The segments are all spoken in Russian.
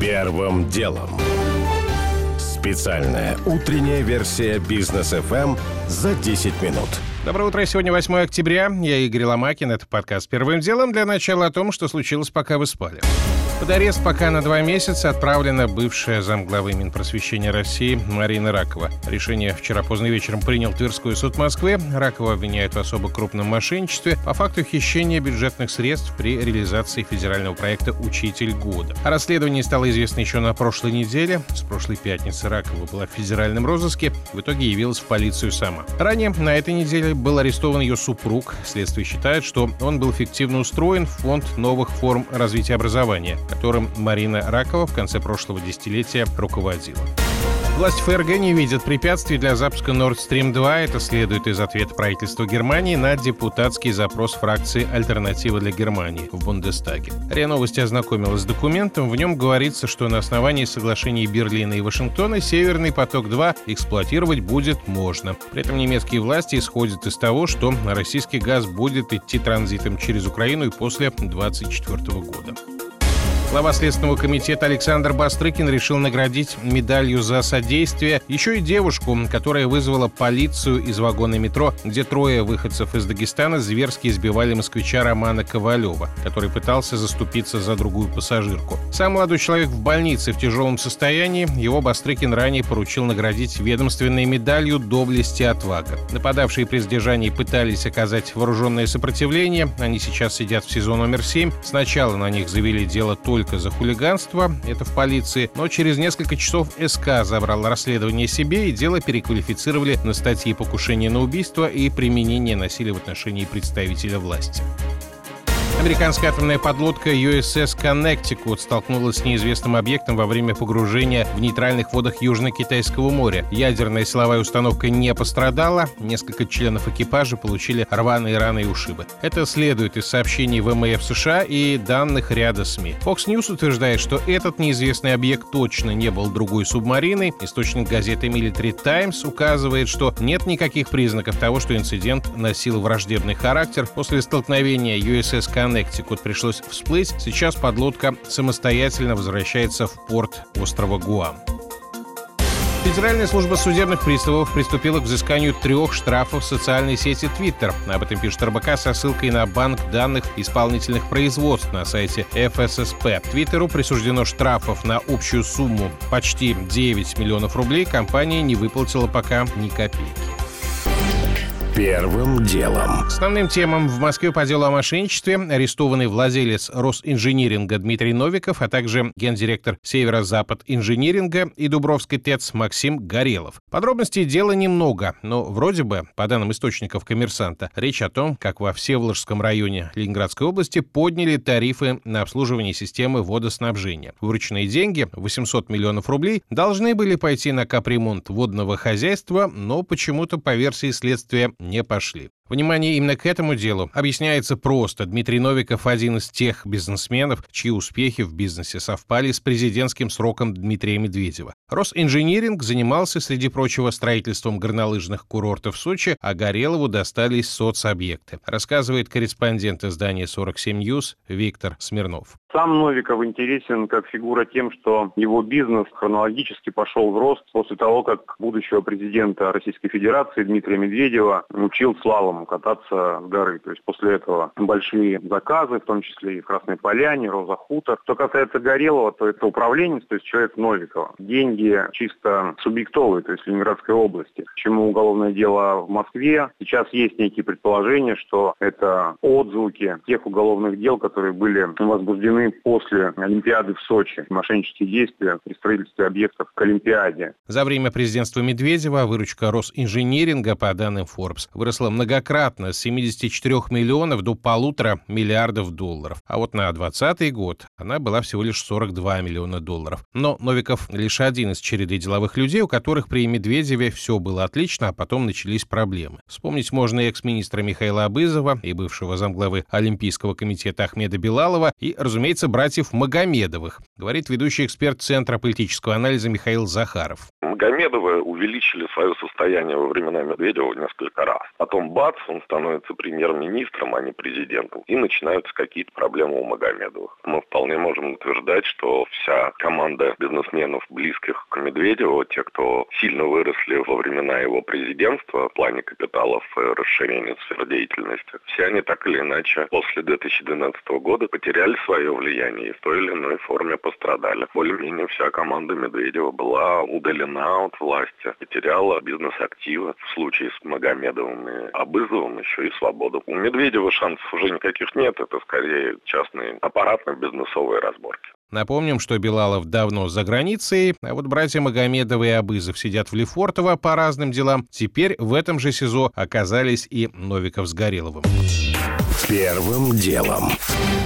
Первым делом. Специальная утренняя версия бизнес FM за 10 минут. Доброе утро. Сегодня 8 октября. Я Игорь Ломакин. Это подкаст «Первым делом». Для начала о том, что случилось, пока вы спали. Под арест пока на два месяца отправлена бывшая замглавы Минпросвещения России Марина Ракова. Решение вчера поздно вечером принял Тверской суд Москвы. Ракова обвиняют в особо крупном мошенничестве по факту хищения бюджетных средств при реализации федерального проекта «Учитель года». О расследовании стало известно еще на прошлой неделе. С прошлой пятницы Ракова была в федеральном розыске. В итоге явилась в полицию сама. Ранее на этой неделе был арестован ее супруг. Следствие считает, что он был фиктивно устроен в фонд новых форм развития образования которым Марина Ракова в конце прошлого десятилетия руководила. Власть ФРГ не видит препятствий для запуска Nord Stream 2. Это следует из ответа правительства Германии на депутатский запрос фракции «Альтернатива для Германии» в Бундестаге. РИА Новости ознакомилась с документом. В нем говорится, что на основании соглашений Берлина и Вашингтона «Северный поток-2» эксплуатировать будет можно. При этом немецкие власти исходят из того, что российский газ будет идти транзитом через Украину и после 2024 года. Глава Следственного комитета Александр Бастрыкин решил наградить медалью за содействие еще и девушку, которая вызвала полицию из вагона метро, где трое выходцев из Дагестана зверски избивали москвича Романа Ковалева, который пытался заступиться за другую пассажирку. Сам молодой человек в больнице в тяжелом состоянии. Его Бастрыкин ранее поручил наградить ведомственной медалью доблести отвага. Нападавшие при сдержании пытались оказать вооруженное сопротивление. Они сейчас сидят в СИЗО номер 7. Сначала на них завели дело только только за хулиганство, это в полиции, но через несколько часов СК забрал расследование себе и дело переквалифицировали на статьи покушения на убийство и применение насилия в отношении представителя власти. Американская атомная подлодка USS Connecticut столкнулась с неизвестным объектом во время погружения в нейтральных водах Южно-Китайского моря. Ядерная силовая установка не пострадала, несколько членов экипажа получили рваные раны и ушибы. Это следует из сообщений ВМФ США и данных ряда СМИ. Fox News утверждает, что этот неизвестный объект точно не был другой субмариной. Источник газеты Military Times указывает, что нет никаких признаков того, что инцидент носил враждебный характер. После столкновения USS Connecticut Коннектикут пришлось всплыть, сейчас подлодка самостоятельно возвращается в порт острова Гуам. Федеральная служба судебных приставов приступила к взысканию трех штрафов социальной сети Twitter. Об этом пишет РБК со ссылкой на банк данных исполнительных производств на сайте ФССП. Твиттеру присуждено штрафов на общую сумму почти 9 миллионов рублей. Компания не выплатила пока ни копейки. Первым делом. Основным темам в Москве по делу о мошенничестве арестованный владелец Росинжиниринга Дмитрий Новиков, а также гендиректор Северо-Запад инжиниринга и Дубровской ТЭЦ Максим Горелов. Подробностей дела немного, но вроде бы, по данным источников коммерсанта, речь о том, как во Всеволожском районе Ленинградской области подняли тарифы на обслуживание системы водоснабжения. Вырученные деньги, 800 миллионов рублей, должны были пойти на капремонт водного хозяйства, но почему-то по версии следствия не пошли. Внимание именно к этому делу объясняется просто. Дмитрий Новиков – один из тех бизнесменов, чьи успехи в бизнесе совпали с президентским сроком Дмитрия Медведева. Росинжиниринг занимался, среди прочего, строительством горнолыжных курортов Сочи, а Горелову достались соцобъекты, рассказывает корреспондент издания 47 News Виктор Смирнов. Сам Новиков интересен как фигура тем, что его бизнес хронологически пошел в рост после того, как будущего президента Российской Федерации Дмитрия Медведева учил слалом кататься с горы. То есть после этого большие заказы, в том числе и в Красной Поляне, Роза Хутор. Что касается Горелого, то это управленец, то есть человек Новикова. Деньги чисто субъектовые, то есть Ленинградской области. Почему уголовное дело в Москве? Сейчас есть некие предположения, что это отзвуки тех уголовных дел, которые были возбуждены после Олимпиады в Сочи. Мошеннические действия при строительстве объектов к Олимпиаде. За время президентства Медведева выручка Росинжиниринга, по данным Forbes, выросла многократно с 74 миллионов до полутора миллиардов долларов. А вот на 2020 год она была всего лишь 42 миллиона долларов. Но Новиков лишь один из череды деловых людей, у которых при Медведеве все было отлично, а потом начались проблемы. Вспомнить можно экс-министра Михаила Абызова и бывшего замглавы Олимпийского комитета Ахмеда Белалова и, разумеется, братьев Магомедовых. говорит ведущий эксперт Центра политического анализа Михаил Захаров. Магомедовы увеличили свое состояние во времена Медведева несколько раз. Потом бац, он становится премьер-министром, а не президентом. И начинаются какие-то проблемы у Магомедовых. Мы вполне можем утверждать, что вся команда бизнесменов, близких к Медведеву, те, кто сильно выросли во времена его президентства в плане капиталов и расширения сфер деятельности, все они так или иначе после 2012 года потеряли свое влияние и в той или иной форме пострадали. Более-менее вся команда Медведева была удалена от власти, потеряла бизнес-активы в случае с Магомедовым и Абызовым еще и свободу. У Медведева шансов уже никаких нет, это скорее частные аппаратно-бизнесовые разборки. Напомним, что Белалов давно за границей, а вот братья Магомедовы и Абызов сидят в Лефортово по разным делам. Теперь в этом же СИЗО оказались и Новиков с Гореловым. Первым делом.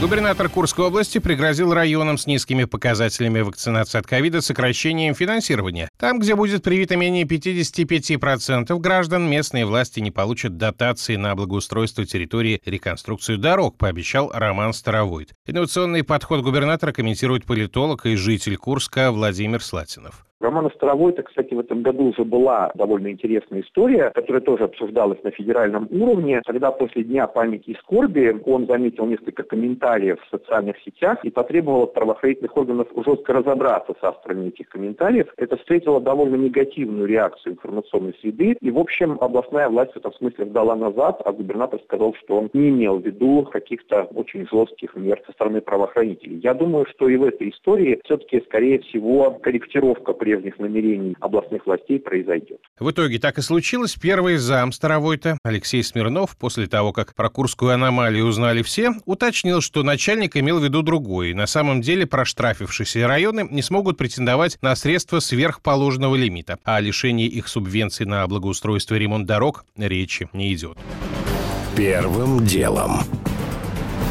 Губернатор Курской области пригрозил районам с низкими показателями вакцинации от ковида сокращением финансирования. Там, где будет привито менее 55% граждан, местные власти не получат дотации на благоустройство территории реконструкцию дорог, пообещал Роман Старовойт. Инновационный подход губернатора комментирует политолог и житель Курска Владимир Слатинов. Романа Старовойта, кстати, в этом году уже была довольно интересная история, которая тоже обсуждалась на федеральном уровне, когда после Дня памяти и скорби он заметил несколько комментариев в социальных сетях и потребовал от правоохранительных органов жестко разобраться с авторами этих комментариев. Это встретило довольно негативную реакцию информационной среды, и, в общем, областная власть в этом смысле сдала назад, а губернатор сказал, что он не имел в виду каких-то очень жестких мер со стороны правоохранителей. Я думаю, что и в этой истории все-таки, скорее всего, корректировка при прежних намерений областных властей произойдет. В итоге так и случилось. Первый зам Старовой-то Алексей Смирнов, после того, как про Курскую аномалию узнали все, уточнил, что начальник имел в виду другое. На самом деле проштрафившиеся районы не смогут претендовать на средства сверхположенного лимита, а о лишении их субвенций на благоустройство и ремонт дорог речи не идет. Первым делом.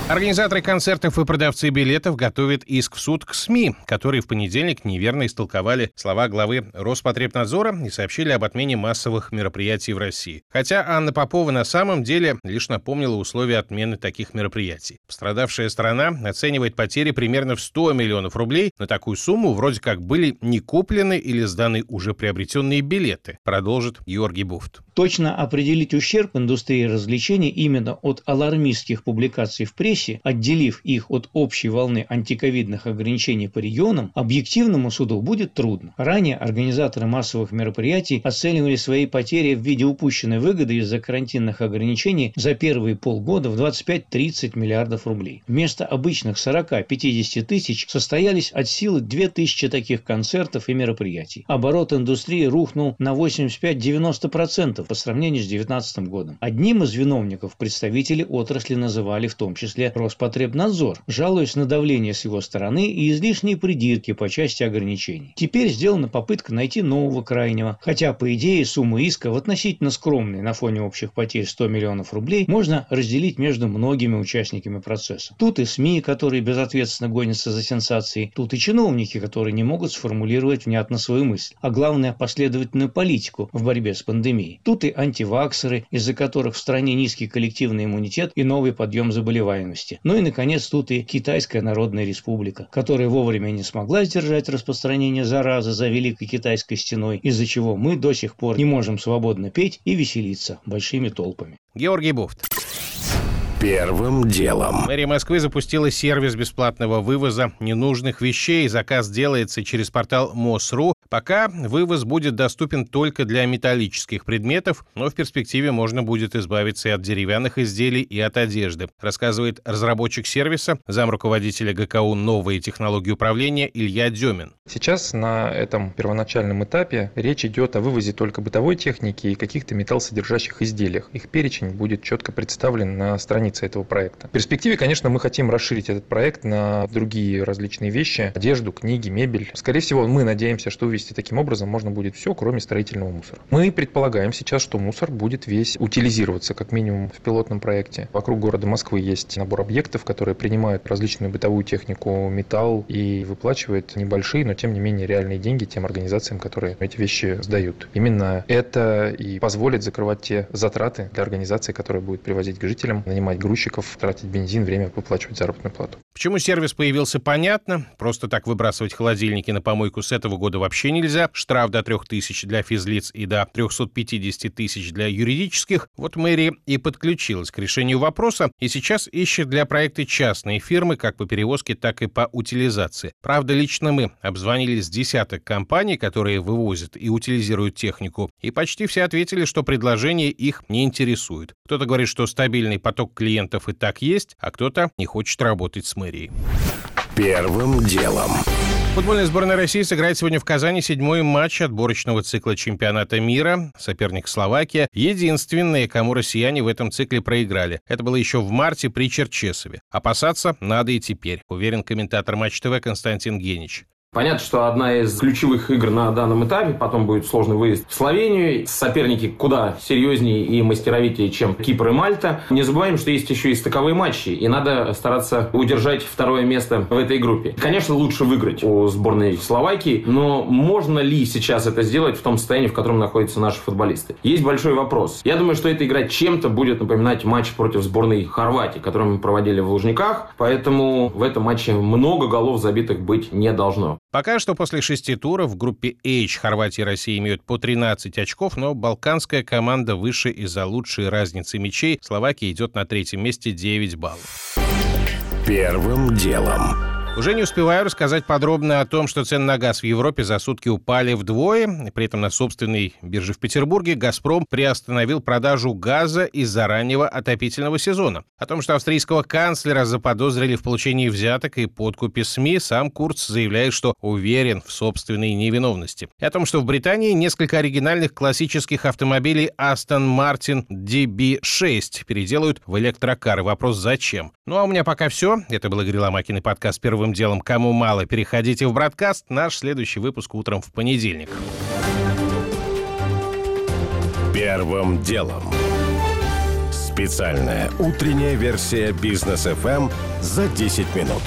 Организаторы концертов и продавцы билетов готовят иск в суд к СМИ, которые в понедельник неверно истолковали слова главы Роспотребнадзора и сообщили об отмене массовых мероприятий в России. Хотя Анна Попова на самом деле лишь напомнила условия отмены таких мероприятий. Пострадавшая страна оценивает потери примерно в 100 миллионов рублей. На такую сумму вроде как были не куплены или сданы уже приобретенные билеты, продолжит Георгий Буфт. Точно определить ущерб индустрии развлечений именно от алармистских публикаций в прессе, отделив их от общей волны антиковидных ограничений по регионам, объективному суду будет трудно. Ранее организаторы массовых мероприятий оценивали свои потери в виде упущенной выгоды из-за карантинных ограничений за первые полгода в 25-30 миллиардов рублей. Вместо обычных 40-50 тысяч состоялись от силы 2000 таких концертов и мероприятий. Оборот индустрии рухнул на 85-90% по сравнению с 2019 годом. Одним из виновников представители отрасли называли в том числе Роспотребнадзор, жалуясь на давление с его стороны и излишние придирки по части ограничений. Теперь сделана попытка найти нового крайнего, хотя по идее сумму иска в относительно скромной на фоне общих потерь 100 миллионов рублей можно разделить между многими участниками процесса. Тут и СМИ, которые безответственно гонятся за сенсацией, тут и чиновники, которые не могут сформулировать внятно свою мысль, а главное последовательную политику в борьбе с пандемией. Тут Тут и антиваксеры, из-за которых в стране низкий коллективный иммунитет и новый подъем заболеваемости. Ну и, наконец, тут и Китайская Народная Республика, которая вовремя не смогла сдержать распространение заразы за Великой Китайской стеной, из-за чего мы до сих пор не можем свободно петь и веселиться большими толпами. Георгий Буфт. Первым делом. Мэрия Москвы запустила сервис бесплатного вывоза ненужных вещей. Заказ делается через портал МОСРУ. Пока вывоз будет доступен только для металлических предметов, но в перспективе можно будет избавиться и от деревянных изделий, и от одежды, рассказывает разработчик сервиса, замруководителя ГКУ «Новые технологии управления» Илья Демин. Сейчас на этом первоначальном этапе речь идет о вывозе только бытовой техники и каких-то металлосодержащих изделиях. Их перечень будет четко представлен на странице этого проекта. В перспективе, конечно, мы хотим расширить этот проект на другие различные вещи, одежду, книги, мебель. Скорее всего, мы надеемся, что вывести таким образом можно будет все, кроме строительного мусора. Мы предполагаем сейчас, что мусор будет весь утилизироваться, как минимум в пилотном проекте. Вокруг города Москвы есть набор объектов, которые принимают различную бытовую технику, металл и выплачивают небольшие, но тем не менее реальные деньги тем организациям, которые эти вещи сдают. Именно это и позволит закрывать те затраты для организации, которые будет привозить к жителям, нанимать грузчиков, тратить бензин, время выплачивать заработную плату. Почему сервис появился, понятно. Просто так выбрасывать холодильники на помойку с этого года вообще нельзя. Штраф до 3000 для физлиц и до 350 тысяч для юридических. Вот мэрия и подключилась к решению вопроса и сейчас ищет для проекта частные фирмы как по перевозке, так и по утилизации. Правда, лично мы обзвонили с десяток компаний, которые вывозят и утилизируют технику, и почти все ответили, что предложение их не интересует. Кто-то говорит, что стабильный поток клиентов и так есть, а кто-то не хочет работать с мэрией. Первым делом. Футбольная сборная России сыграет сегодня в Казани седьмой матч отборочного цикла чемпионата мира. Соперник Словакия. Единственные, кому россияне в этом цикле проиграли. Это было еще в марте при Черчесове. Опасаться надо и теперь, уверен комментатор Матч ТВ Константин Генич. Понятно, что одна из ключевых игр на данном этапе, потом будет сложный выезд в Словению. Соперники куда серьезнее и мастеровитее, чем Кипр и Мальта. Не забываем, что есть еще и стыковые матчи, и надо стараться удержать второе место в этой группе. Конечно, лучше выиграть у сборной Словакии, но можно ли сейчас это сделать в том состоянии, в котором находятся наши футболисты? Есть большой вопрос. Я думаю, что эта игра чем-то будет напоминать матч против сборной Хорватии, который мы проводили в Лужниках, поэтому в этом матче много голов забитых быть не должно. Пока что после шести туров в группе H Хорватия и Россия имеют по 13 очков, но балканская команда выше из-за лучшей разницы мячей. Словакия идет на третьем месте 9 баллов. Первым делом. Уже не успеваю рассказать подробно о том, что цены на газ в Европе за сутки упали вдвое. При этом на собственной бирже в Петербурге «Газпром» приостановил продажу газа из-за раннего отопительного сезона. О том, что австрийского канцлера заподозрили в получении взяток и подкупе СМИ, сам Курц заявляет, что уверен в собственной невиновности. И о том, что в Британии несколько оригинальных классических автомобилей Aston Martin DB6 переделают в электрокары. Вопрос «Зачем?». Ну а у меня пока все. Это был Игорь Ломакин и подкаст «Первым делом». Кому мало, переходите в бродкаст. Наш следующий выпуск утром в понедельник. Первым делом. Специальная утренняя версия бизнес FM за 10 минут.